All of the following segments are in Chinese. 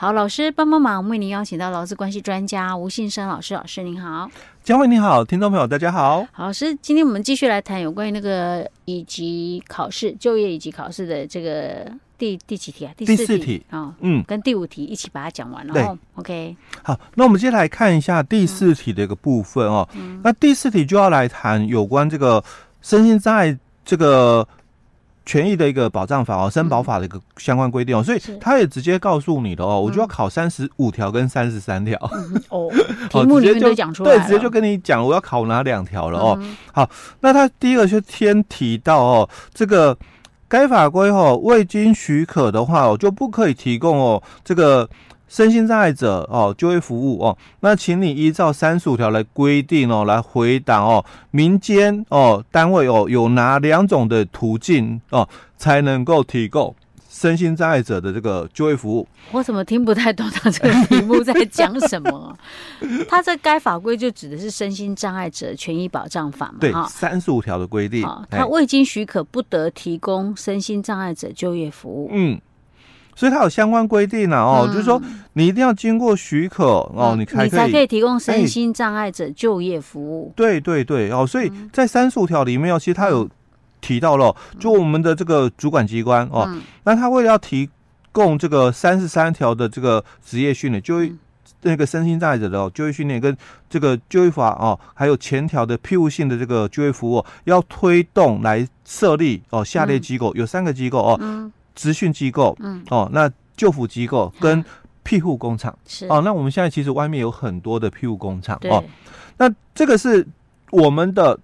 好，老师帮帮忙，我们为您邀请到劳资关系专家吴信生老师，老师您好。嘉惠你好，听众朋友大家好。好，老师，今天我们继续来谈有关于那个以及考试就业以及考试的这个第第几题啊？第四题啊，哦、嗯，跟第五题一起把它讲完了。对，OK。好，那我们接下来看一下第四题的一个部分哦。嗯、那第四题就要来谈有关这个身心障碍这个。权益的一个保障法哦，身保法的一个相关规定哦，所以他也直接告诉你的哦，我就要考三十五条跟三十三条。哦，题目里面都讲出来对，直接就跟你讲我要考哪两条了哦。好，那他第一个就先提到哦，这个该法规哦，未经许可的话哦，就不可以提供哦这个。身心障碍者哦，就业服务哦，那请你依照三十五条来规定哦，来回答哦，民间哦单位哦有哪两种的途径哦才能够提供身心障碍者的这个就业服务？我怎么听不太懂他这个题目在讲什么？他这该法规就指的是身心障碍者权益保障法嘛？对，三十五条的规定，他未经许可不得提供身心障碍者就业服务。嗯。所以它有相关规定啊，哦，嗯、就是说你一定要经过许可哦，你才可以，你才可以提供身心障碍者就业服务。对对对，哦，所以在三十五条里面哦，其实它有提到了，就我们的这个主管机关哦，那他为了要提供这个三十三条的这个职业训练，就那个身心障碍者的就业训练跟这个就业法哦，还有前条的庇护性的这个就业服务，要推动来设立哦下列机构，有三个机构哦。职训机构，嗯，哦，那就服机构跟庇护工厂。是。哦，那我们现在其实外面有很多的庇护工厂哦，那这个是我们的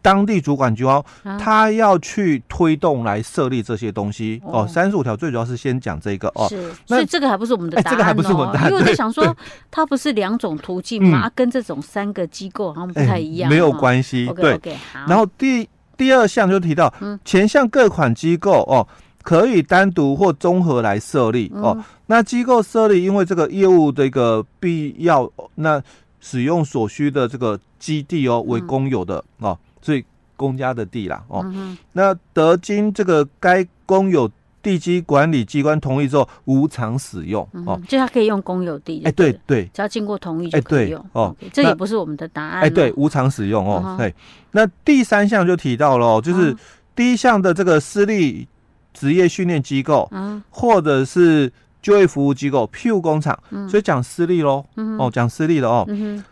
当地主管机关，他要去推动来设立这些东西。哦。三十五条最主要是先讲这个哦，是，所以这个还不是我们的答案，这个还不是我们的答案，因为我在想说，它不是两种途径嘛，跟这种三个机构好像不太一样，没有关系，对，然后第第二项就提到，前项各款机构哦。可以单独或综合来设立哦。那机构设立，因为这个业务的一个必要，那使用所需的这个基地哦为公有的哦，所以公家的地啦哦。那得经这个该公有地基管理机关同意之后，无偿使用哦。就他可以用公有地，哎，对对，只要经过同意就可以用哦。这也不是我们的答案，哎，对，无偿使用哦。对，那第三项就提到了，就是第一项的这个私立。职业训练机构，或者是就业服务机构，庇护工厂，所以讲私立喽，哦，讲私立的哦，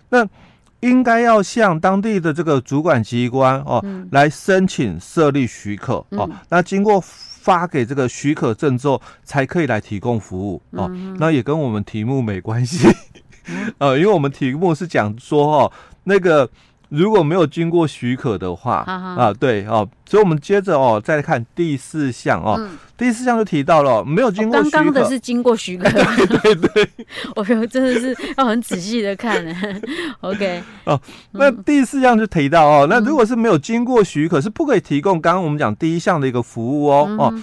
那应该要向当地的这个主管机关哦来申请设立许可哦，那经过发给这个许可证之后，才可以来提供服务哦，那也跟我们题目没关系，呃，因为我们题目是讲说哦那个。如果没有经过许可的话，啊，啊，对哦，所以我们接着哦，再来看第四项哦，嗯、第四项就提到了没有经过许可，刚刚的是经过许可，对 对对，我真的是要很仔细的看，OK，哦，那第四项就提到哦，那如果是没有经过许可，是不可以提供刚刚我们讲第一项的一个服务哦，嗯、哦，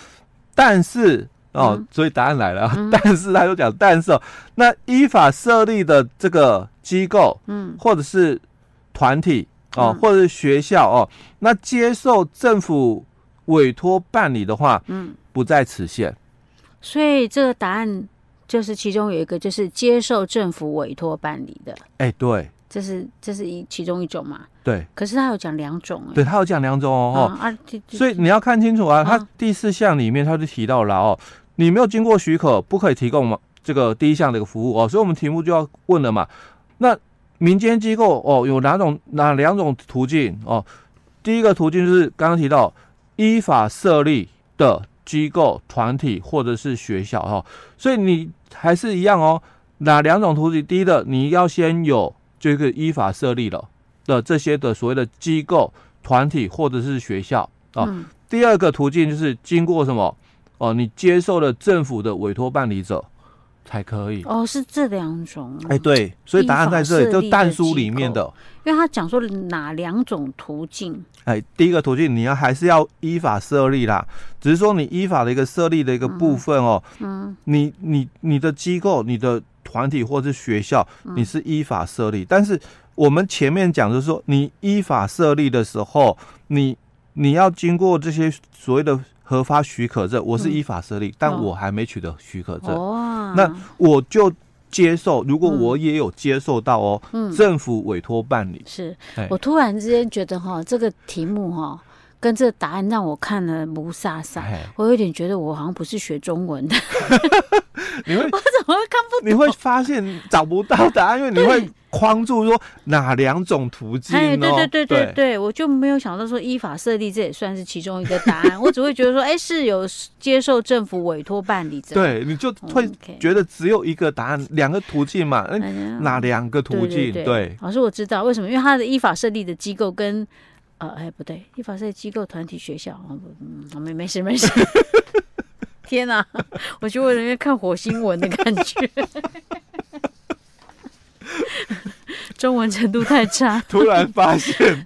但是哦，所以答案来了，嗯、但是他就讲，但是哦，那依法设立的这个机构，嗯，或者是。团体哦，或者是学校哦，那接受政府委托办理的话，嗯，不在此限。所以这个答案就是其中有一个，就是接受政府委托办理的。哎，对，这是这是一其中一种嘛？对。可是他有讲两种，对他有讲两种哦。啊，所以你要看清楚啊，他第四项里面他就提到了哦，你没有经过许可，不可以提供嘛这个第一项的一个服务哦。所以我们题目就要问了嘛，那。民间机构哦，有哪种哪两种途径哦？第一个途径就是刚刚提到依法设立的机构、团体或者是学校哈、哦，所以你还是一样哦。哪两种途径？第一个你要先有这个依法设立了的这些的所谓的机构、团体或者是学校啊。哦嗯、第二个途径就是经过什么哦？你接受了政府的委托办理者。才可以。哦，是这两种哎，对，所以答案在这里，就但书里面的，因为他讲说哪两种途径？哎，第一个途径你要还是要依法设立啦，只是说你依法的一个设立的一个部分哦，嗯，你你你的机构、你的团体或者是学校，你是依法设立，但是我们前面讲就是说，你依法设立的时候，你你要经过这些所谓的核发许可证，我是依法设立，嗯、但我还没取得许可证，哦、那我就接受。如果我也有接受到哦，嗯、政府委托办理。是我突然之间觉得哈，这个题目哈。跟这个答案让我看了雾煞煞，我有点觉得我好像不是学中文的。你会？我怎么会看不懂？你会发现找不到答案，因为你会框住说哪两种途径？哎，对对对对对，我就没有想到说依法设立，这也算是其中一个答案。我只会觉得说，哎，是有接受政府委托办理。对，你就会觉得只有一个答案，两个途径嘛？哪两个途径？对，老师我知道为什么，因为他的依法设立的机构跟。呃，哎，不对，依法设立机构、团体、学校，嗯，没没事没事。天哪，我就为了看火星文的感觉，中文程度太差。突然发现，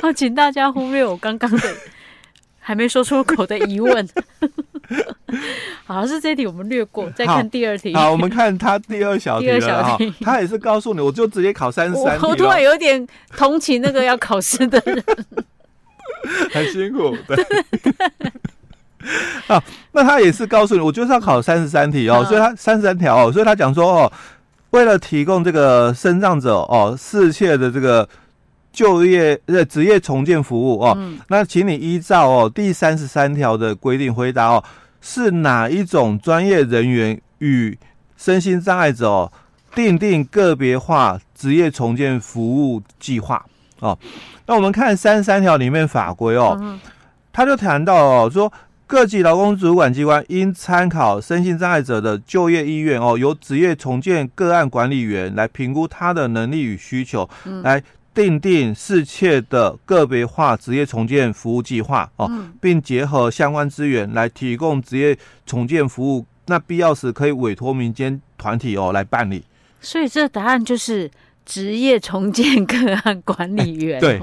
好，请大家忽略我刚刚的还没说出口的疑问。好，是这一题我们略过，再看第二题。好，好，我们看他第二小题了。第二小题，他也是告诉你，我就直接考三十三 题。我突然有点同情那个要考试的人，很辛苦。对。好，那他也是告诉你，我就是要考三十三题哦，所以他三十三条哦，所以他讲说哦，为了提供这个身障者哦适切的这个就业呃职业重建服务哦，嗯、那请你依照哦第三十三条的规定回答哦。是哪一种专业人员与身心障碍者哦订定个别化职业重建服务计划哦？那我们看三十三条里面法规哦，他就谈到哦，说各级劳工主管机关应参考身心障碍者的就业意愿哦，由职业重建个案管理员来评估他的能力与需求，来。订定适切的个别化职业重建服务计划哦，并结合相关资源来提供职业重建服务。那必要时可以委托民间团体哦来办理。所以这答案就是职业重建个案管理员。对。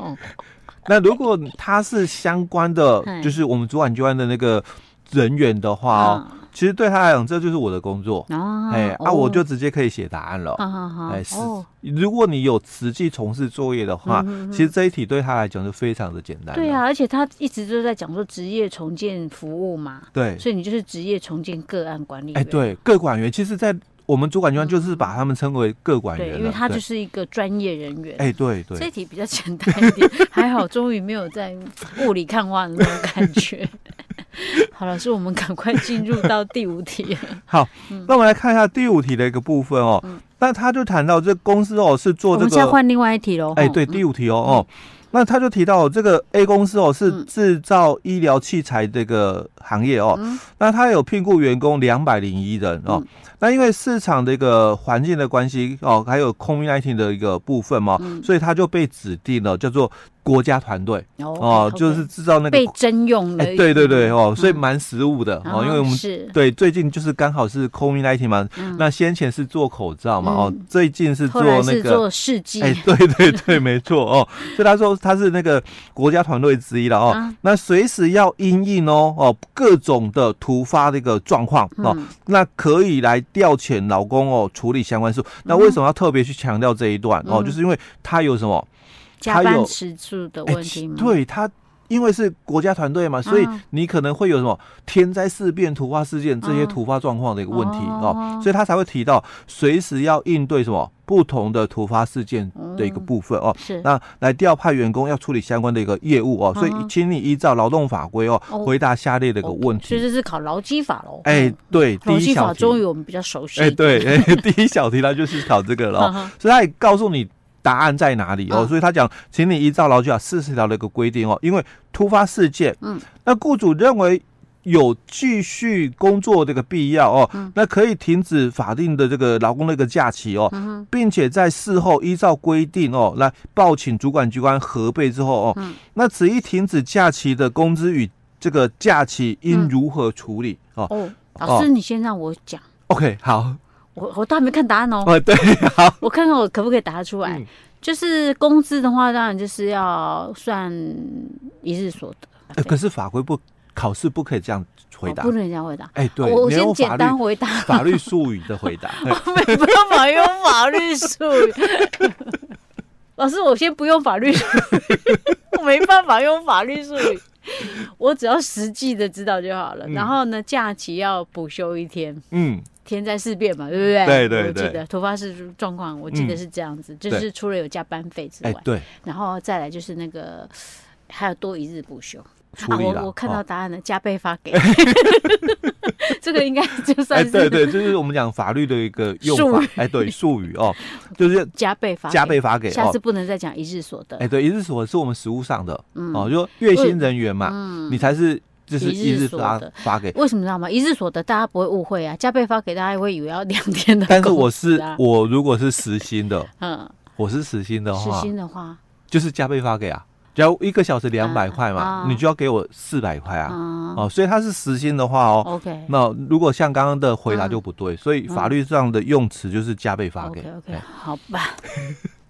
那如果他是相关的，就是我们主管机关的那个人员的话哦。其实对他来讲，这就是我的工作。哦，哎，啊，我就直接可以写答案了。哎，是，如果你有实际从事作业的话，其实这一题对他来讲就非常的简单。对啊，而且他一直都在讲说职业重建服务嘛。对，所以你就是职业重建个案管理员。哎，对，个管员，其实，在我们主管机关就是把他们称为个管员，因为他就是一个专业人员。哎，对对，这一题比较简单一点，还好，终于没有在雾里看花的那种感觉。好了，是我们赶快进入到第五题。好，那我们来看一下第五题的一个部分哦。那他就谈到这公司哦是做这个，我们现在换另外一题喽。哎，对，第五题哦哦，那他就提到这个 A 公司哦是制造医疗器材这个行业哦，那他有聘雇员工两百零一人哦。那因为市场的一个环境的关系哦，还有 COVID-19 的一个部分嘛，所以他就被指定了叫做。国家团队哦，就是制造那个被征用的，对对对哦，所以蛮实务的哦，因为我们对最近就是刚好是 COVID-19 嘛，那先前是做口罩嘛哦，最近是做那个做试剂，哎，对对对，没错哦，所以他说他是那个国家团队之一了哦，那随时要因应哦哦各种的突发的一个状况哦，那可以来调遣老公哦处理相关事务。那为什么要特别去强调这一段？哦？就是因为他有什么？加班时数的问题吗？欸、对他，因为是国家团队嘛，所以你可能会有什么天灾事变、突发事件这些突发状况的一个问题哦，哦，所以他才会提到随时要应对什么不同的突发事件的一个部分哦。是，那来调派员工要处理相关的一个业务哦，所以请你依照劳动法规哦回答下列的一个问题。其实是考劳基法喽。哎、欸，对，劳基法终于我们比较熟悉。哎、欸，对，哎、欸，第一小题他就是考这个了，哦，所以他也告诉你。答案在哪里哦？所以他讲，请你依照劳基法四十条的一个规定哦，因为突发事件，嗯，那雇主认为有继续工作这个必要哦，那可以停止法定的这个劳工的一个假期哦，并且在事后依照规定哦来报请主管机关核备之后哦，那此一停止假期的工资与这个假期应如何处理哦？哦，老师，你先让我讲。OK，好。我我都还没看答案哦。哦，对，好，我看看我可不可以答得出来。嗯、就是工资的话，当然就是要算一日所得。呃、可是法规不考试不可以这样回答，哦、不能这样回答。哎，对，我先简单回答法律术语的回答。我没办法用法律术语。老师，我先不用法律术语，我没办法用法律术语，我只要实际的知道就好了。然后呢，假期要补休一天，嗯，天灾事变嘛，对不对？对对对，我记得突发事状况，我记得是这样子，就是除了有加班费之外，对，然后再来就是那个还有多一日补休。啊，我我看到答案了，加倍发给。这个应该就算是对对，就是我们讲法律的一个用法，哎，对，术语哦，就是 加倍发加倍发给，下次不能再讲一日所得。哎，对，一日所得是我们实务上的哦，就月薪人员嘛，你才是就是一日发发给。为什么知道吗？一日所得大家不会误会啊，加倍发给大家会以为要两天的。但是我是我如果是实薪的，嗯，我是实薪的话，实薪的话。就是加倍发给啊。只要一个小时两百块嘛，你就要给我四百块啊，哦，所以它是时薪的话哦，OK，那如果像刚刚的回答就不对，所以法律上的用词就是加倍发给，OK，好吧，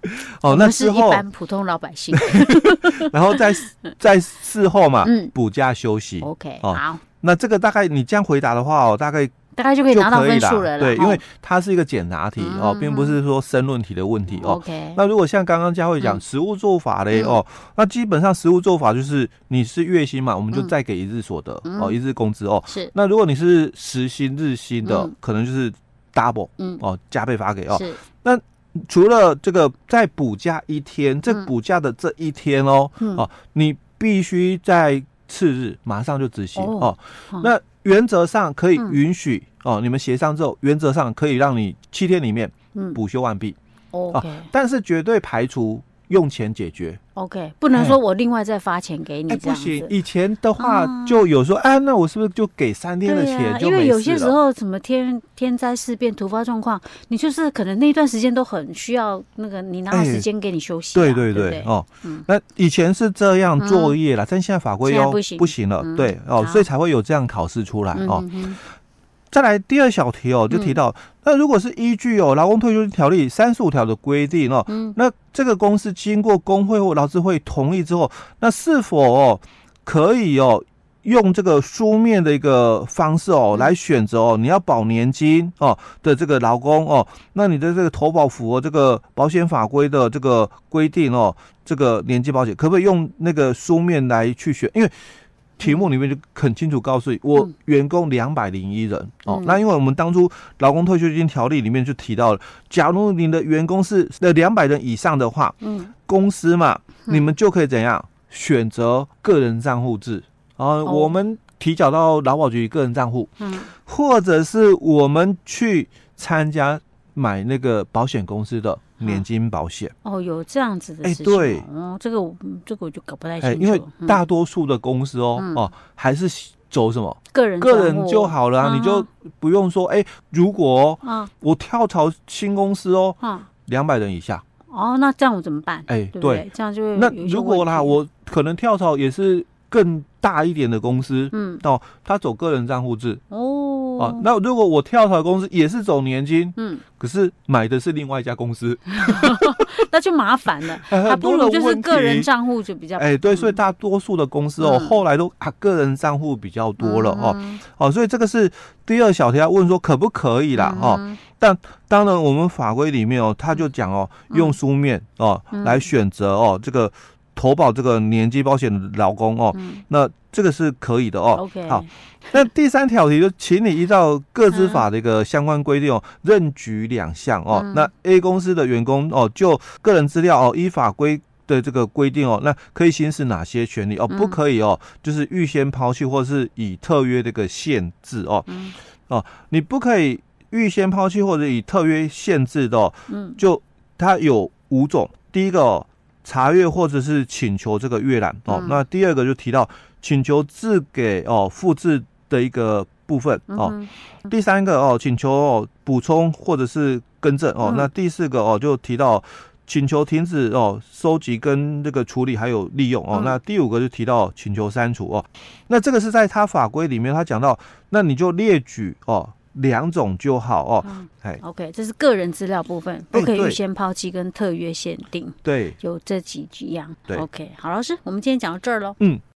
哦，那之后一般普通老百姓，然后在 在事后嘛，补假休息，OK，好，那这个大概你这样回答的话哦，大概。大概就可以拿到分数了，对，因为它是一个简答题哦，并不是说申论题的问题哦。OK，那如果像刚刚佳慧讲实物做法嘞哦，那基本上实物做法就是你是月薪嘛，我们就再给一日所得哦，一日工资哦。是。那如果你是时薪日薪的，可能就是 double，嗯。哦，加倍发给哦。是。那除了这个再补假一天，这补假的这一天哦，哦，你必须在次日马上就执行哦。那原则上可以允许。哦，你们协商之后，原则上可以让你七天里面补休完毕。OK，但是绝对排除用钱解决。OK，不能说我另外再发钱给你。不行，以前的话就有说，哎，那我是不是就给三天的钱？因为有些时候什么天天灾事变、突发状况，你就是可能那段时间都很需要那个，你拿时间给你休息。对对对，哦，那以前是这样作业了，但现在法规又不行了。对哦，所以才会有这样考试出来哦。再来第二小题哦，就提到，那如果是依据哦劳工退休条例三十五条的规定哦，那这个公司经过工会或劳资会同意之后，那是否哦可以哦用这个书面的一个方式哦来选择哦你要保年金哦的这个劳工哦，那你的这个投保符合这个保险法规的这个规定哦，这个年金保险可不可以用那个书面来去选？因为题目里面就很清楚告诉你，我员工两百零一人哦。那因为我们当初劳工退休金条例里面就提到了，假如你的员工是呃两百人以上的话，嗯，公司嘛，你们就可以怎样选择个人账户制啊？我们提交到劳保局个人账户，嗯，或者是我们去参加买那个保险公司的。年金保险。哦，有这样子的哎，对，哦，这个我这个我就搞不太清楚，因为大多数的公司哦哦还是走什么个人个人就好了，你就不用说哎，如果我跳槽新公司哦，两百人以下。哦，那这样我怎么办？哎，对，这样就那如果啦，我可能跳槽也是更大一点的公司，嗯，哦，他走个人账户制哦。哦，那如果我跳槽公司也是走年金，嗯，可是买的是另外一家公司，那就麻烦了。还不如就是个人账户就比较哎，对，所以大多数的公司哦，后来都啊个人账户比较多了哦，哦，所以这个是第二小题要问说可不可以啦哦，但当然我们法规里面哦，他就讲哦，用书面哦来选择哦这个投保这个年金保险的劳工哦，那这个是可以的哦。OK，好。那第三条题就，请你依照各资法的一个相关规定哦，任举两项哦。那 A 公司的员工哦，就个人资料哦，依法规的这个规定哦，那可以行使哪些权利哦？不可以哦，就是预先抛弃或者是以特约这个限制哦。哦，你不可以预先抛弃或者以特约限制的哦。嗯，就它有五种，第一个哦，查阅或者是请求这个阅览哦。那第二个就提到请求自给哦，复制。的一个部分哦，第三个哦，请求哦补充或者是更正哦，那第四个哦就提到请求停止哦收集跟这个处理还有利用哦，那第五个就提到请求删除哦，那这个是在他法规里面他讲到，那你就列举哦两种就好哦，哎，OK，这是个人资料部分，不可以预先抛弃跟特约限定，对，有这几几样，对，OK，好，老师，我们今天讲到这儿喽，嗯。